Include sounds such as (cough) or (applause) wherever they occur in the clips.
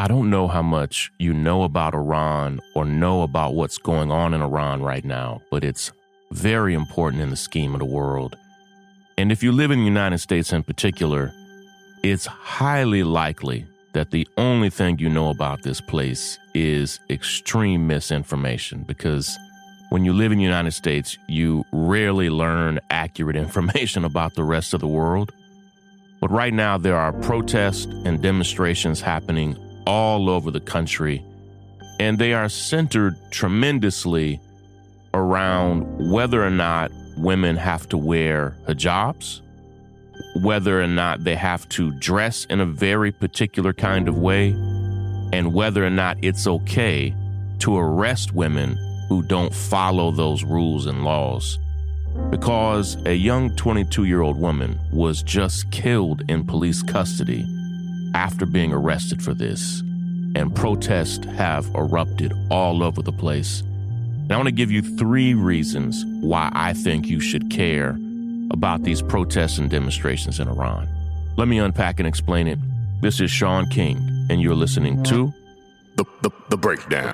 I don't know how much you know about Iran or know about what's going on in Iran right now, but it's very important in the scheme of the world. And if you live in the United States in particular, it's highly likely that the only thing you know about this place is extreme misinformation because when you live in the United States, you rarely learn accurate (laughs) information about the rest of the world. But right now, there are protests and demonstrations happening all over the country, and they are centered tremendously around whether or not women have to wear hijabs, whether or not they have to dress in a very particular kind of way, and whether or not it's okay to arrest women who don't follow those rules and laws. Because a young 22 year old woman was just killed in police custody after being arrested for this, and protests have erupted all over the place. And I want to give you three reasons why I think you should care about these protests and demonstrations in Iran. Let me unpack and explain it. This is Shaun King, and you're listening to The, the, the Breakdown.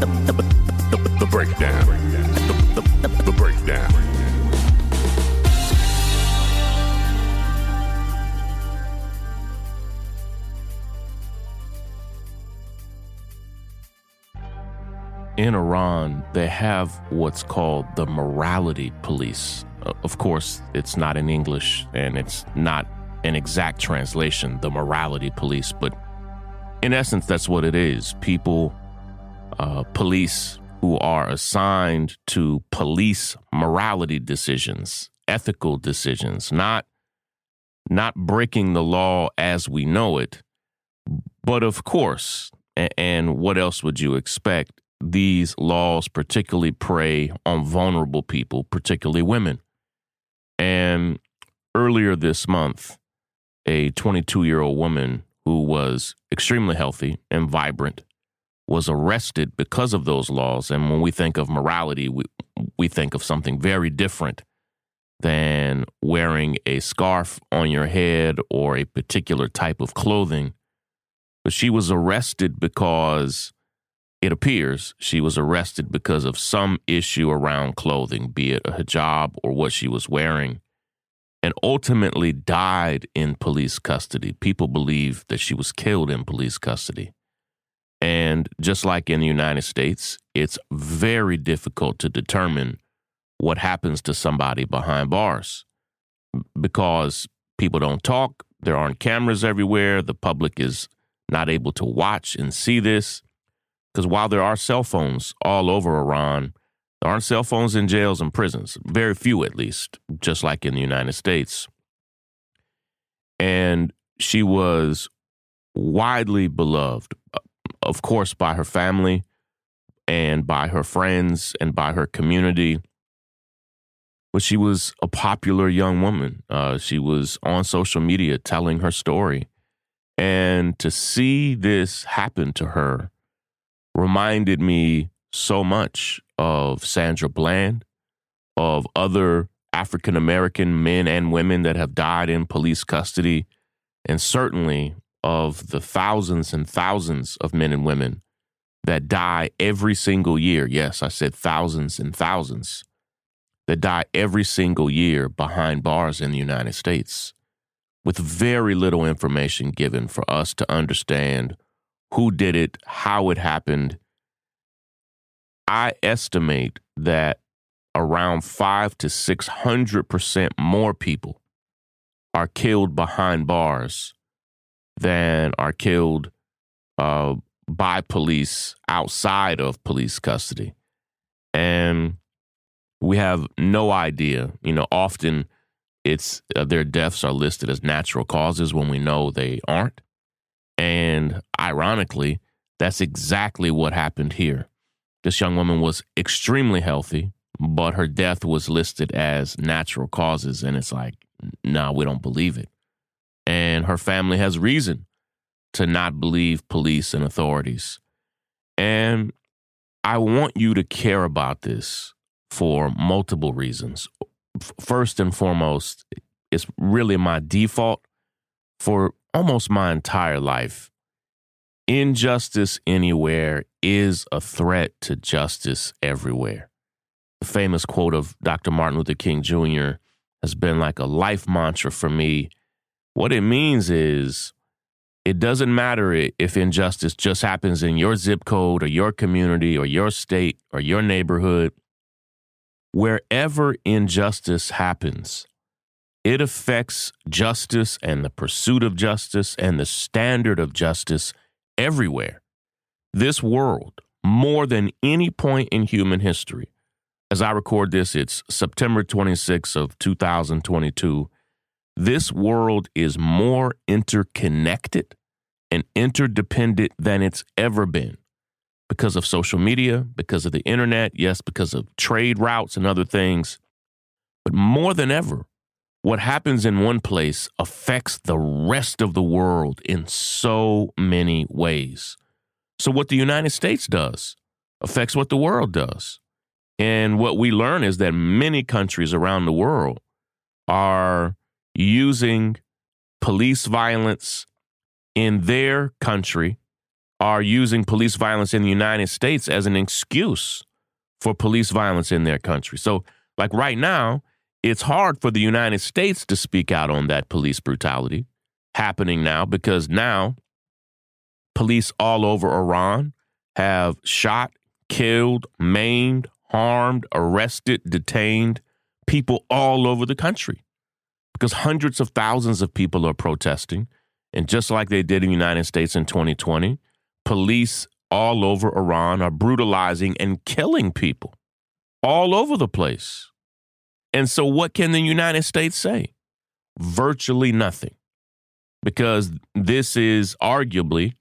The, the, the, the Breakdown. The, the, the Breakdown. In Iran, they have what's called the morality police. Uh, Of course, it's not in English and it's not an exact translation, the morality police, but in essence, that's what it is. People, uh, police who are assigned to police morality decisions, ethical decisions, not not breaking the law as we know it, but of course, and what else would you expect? These laws particularly prey on vulnerable people, particularly women. And earlier this month, a 22 year old woman who was extremely healthy and vibrant was arrested because of those laws. And when we think of morality, we, we think of something very different than wearing a scarf on your head or a particular type of clothing. But she was arrested because it appears she was arrested because of some issue around clothing, be it a hijab or what she was wearing, and ultimately died in police custody. People believe that she was killed in police custody. And just like in the United States, it's very difficult to determine what happens to somebody behind bars because people don't talk, there aren't cameras everywhere, the public is not able to watch and see this. Because while there are cell phones all over Iran, there aren't cell phones in jails and prisons, very few at least, just like in the United States. And she was widely beloved, of course, by her family and by her friends and by her community. But she was a popular young woman. Uh, she was on social media telling her story. And to see this happen to her reminded me so much of Sandra Bland, of other African American men and women that have died in police custody, and certainly of the thousands and thousands of men and women that die every single year. Yes, I said thousands and thousands that die every single year behind bars in the United States with very little information given for us to understand who did it, how it happened. I estimate that around five to 600% more people are killed behind bars than are killed uh, by police outside of police custody. And we have no idea. You know, often it's uh, their deaths are listed as natural causes when we know they aren't. And ironically, that's exactly what happened here. This young woman was extremely healthy, but her death was listed as natural causes. And it's like, no, we don't believe it. And her family has reason to not believe police and authorities. And I want you to care about this for multiple reasons. First and foremost, it's really my default for almost my entire life, injustice anywhere is a threat to justice everywhere. The famous quote of Dr. Martin Luther King Jr. has been like a life mantra for me. What it means is it doesn't matter if injustice just happens in your zip code or your community or your state or your neighborhood. Wherever injustice happens, it affects justice and the pursuit of justice and the standard of justice everywhere. This world, more than any point in human history, as I record this, it's September 26th of 2022. This world is more interconnected and interdependent than it's ever been because of social media, because of the internet, yes, because of trade routes and other things. But more than ever, what happens in one place affects the rest of the world in so many ways. So, what the United States does affects what the world does. And what we learn is that many countries around the world are using police violence in their country, are using police violence in the United States as an excuse for police violence in their country. So, like right now, it's hard for the United States to speak out on that police brutality happening now because now police all over Iran have shot, killed, maimed, harmed, arrested, detained people all over the country because hundreds of thousands of people are protesting. And just like they did in the United States in 2020, police all over Iran are brutalizing and killing people all over the place. And so, what can the United States say? Virtually nothing. Because this is arguably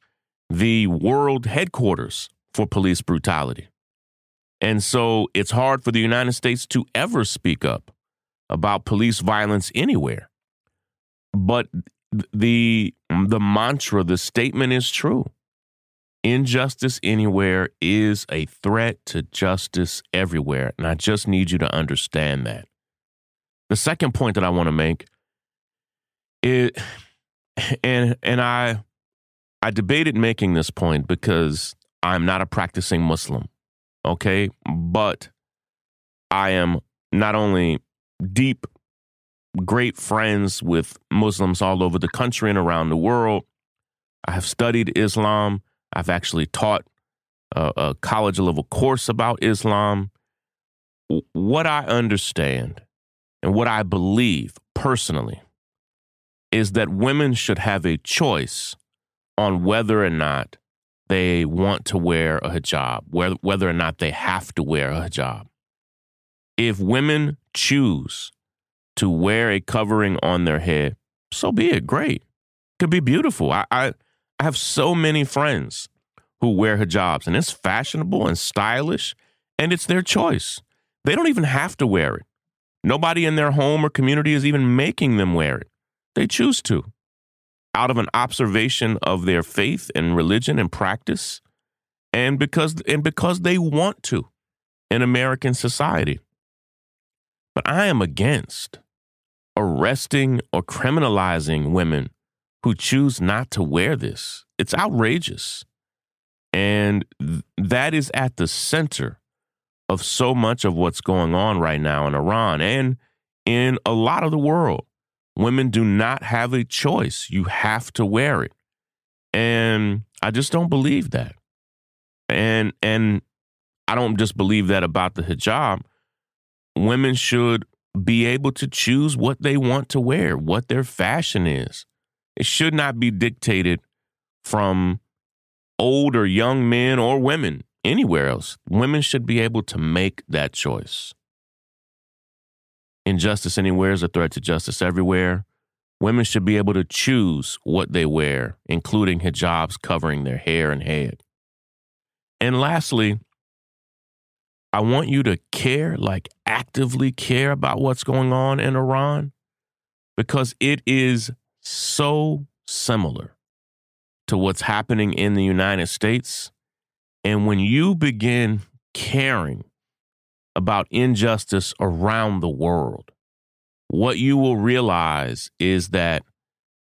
the world headquarters for police brutality. And so, it's hard for the United States to ever speak up about police violence anywhere. But the, the mantra, the statement is true. Injustice anywhere is a threat to justice everywhere. And I just need you to understand that. The second point that I want to make it and and I I debated making this point because I'm not a practicing Muslim. Okay? But I am not only deep great friends with Muslims all over the country and around the world. I have studied Islam. I've actually taught a, a college level course about Islam. What I understand and what I believe personally is that women should have a choice on whether or not they want to wear a hijab, whether or not they have to wear a hijab. If women choose to wear a covering on their head, so be it. Great. It could be beautiful. I, I, I have so many friends who wear hijabs, and it's fashionable and stylish, and it's their choice. They don't even have to wear it. Nobody in their home or community is even making them wear it. They choose to, out of an observation of their faith and religion and practice, and because and because they want to in American society. But I am against arresting or criminalizing women who choose not to wear this. It's outrageous. And th- that is at the center of so much of what's going on right now in Iran and in a lot of the world. Women do not have a choice. You have to wear it. And I just don't believe that. And and I don't just believe that about the hijab. Women should be able to choose what they want to wear, what their fashion is. It should not be dictated from old or young men or women anywhere else. Women should be able to make that choice. Injustice anywhere is a threat to justice everywhere. Women should be able to choose what they wear, including hijabs covering their hair and head. And lastly, I want you to care, like actively care about what's going on in Iran, because it is so similar to what's happening in the United States and when you begin caring about injustice around the world, what you will realize is that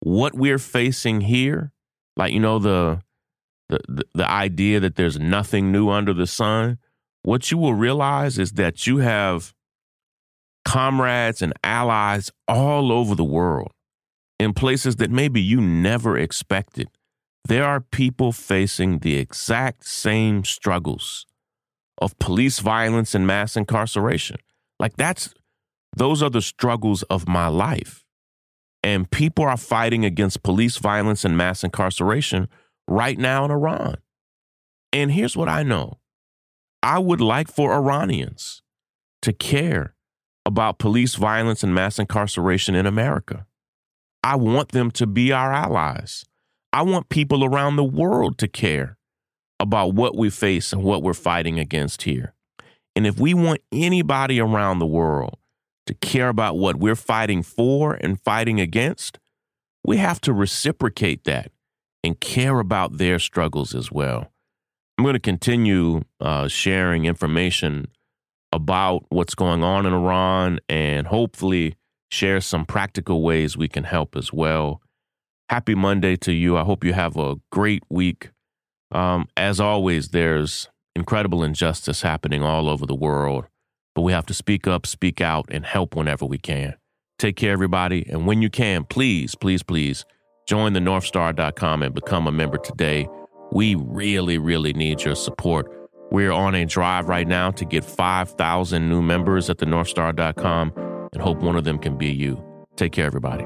what we're facing here, like you know the the the, the idea that there's nothing new under the sun, what you will realize is that you have comrades and allies all over the world in places that maybe you never expected. There are people facing the exact same struggles of police violence and mass incarceration. Like that's those are the struggles of my life. And people are fighting against police violence and mass incarceration right now in Iran. And here's what I know I would like for Iranians to care about police violence and mass incarceration in America. I want them to be our allies. I want people around the world to care about what we face and what we're fighting against here. And if we want anybody around the world to care about what we're fighting for and fighting against, we have to reciprocate that and care about their struggles as well. I'm going to continue uh, sharing information about what's going on in Iran and hopefully share some practical ways we can help as well. Happy Monday to you. I hope you have a great week. Um, as always, there's incredible injustice happening all over the world, but we have to speak up, speak out, and help whenever we can. Take care, everybody. And when you can, please, please, please join the Northstar.com and become a member today. We really, really need your support. We're on a drive right now to get 5,000 new members at the Northstar.com and hope one of them can be you. Take care, everybody.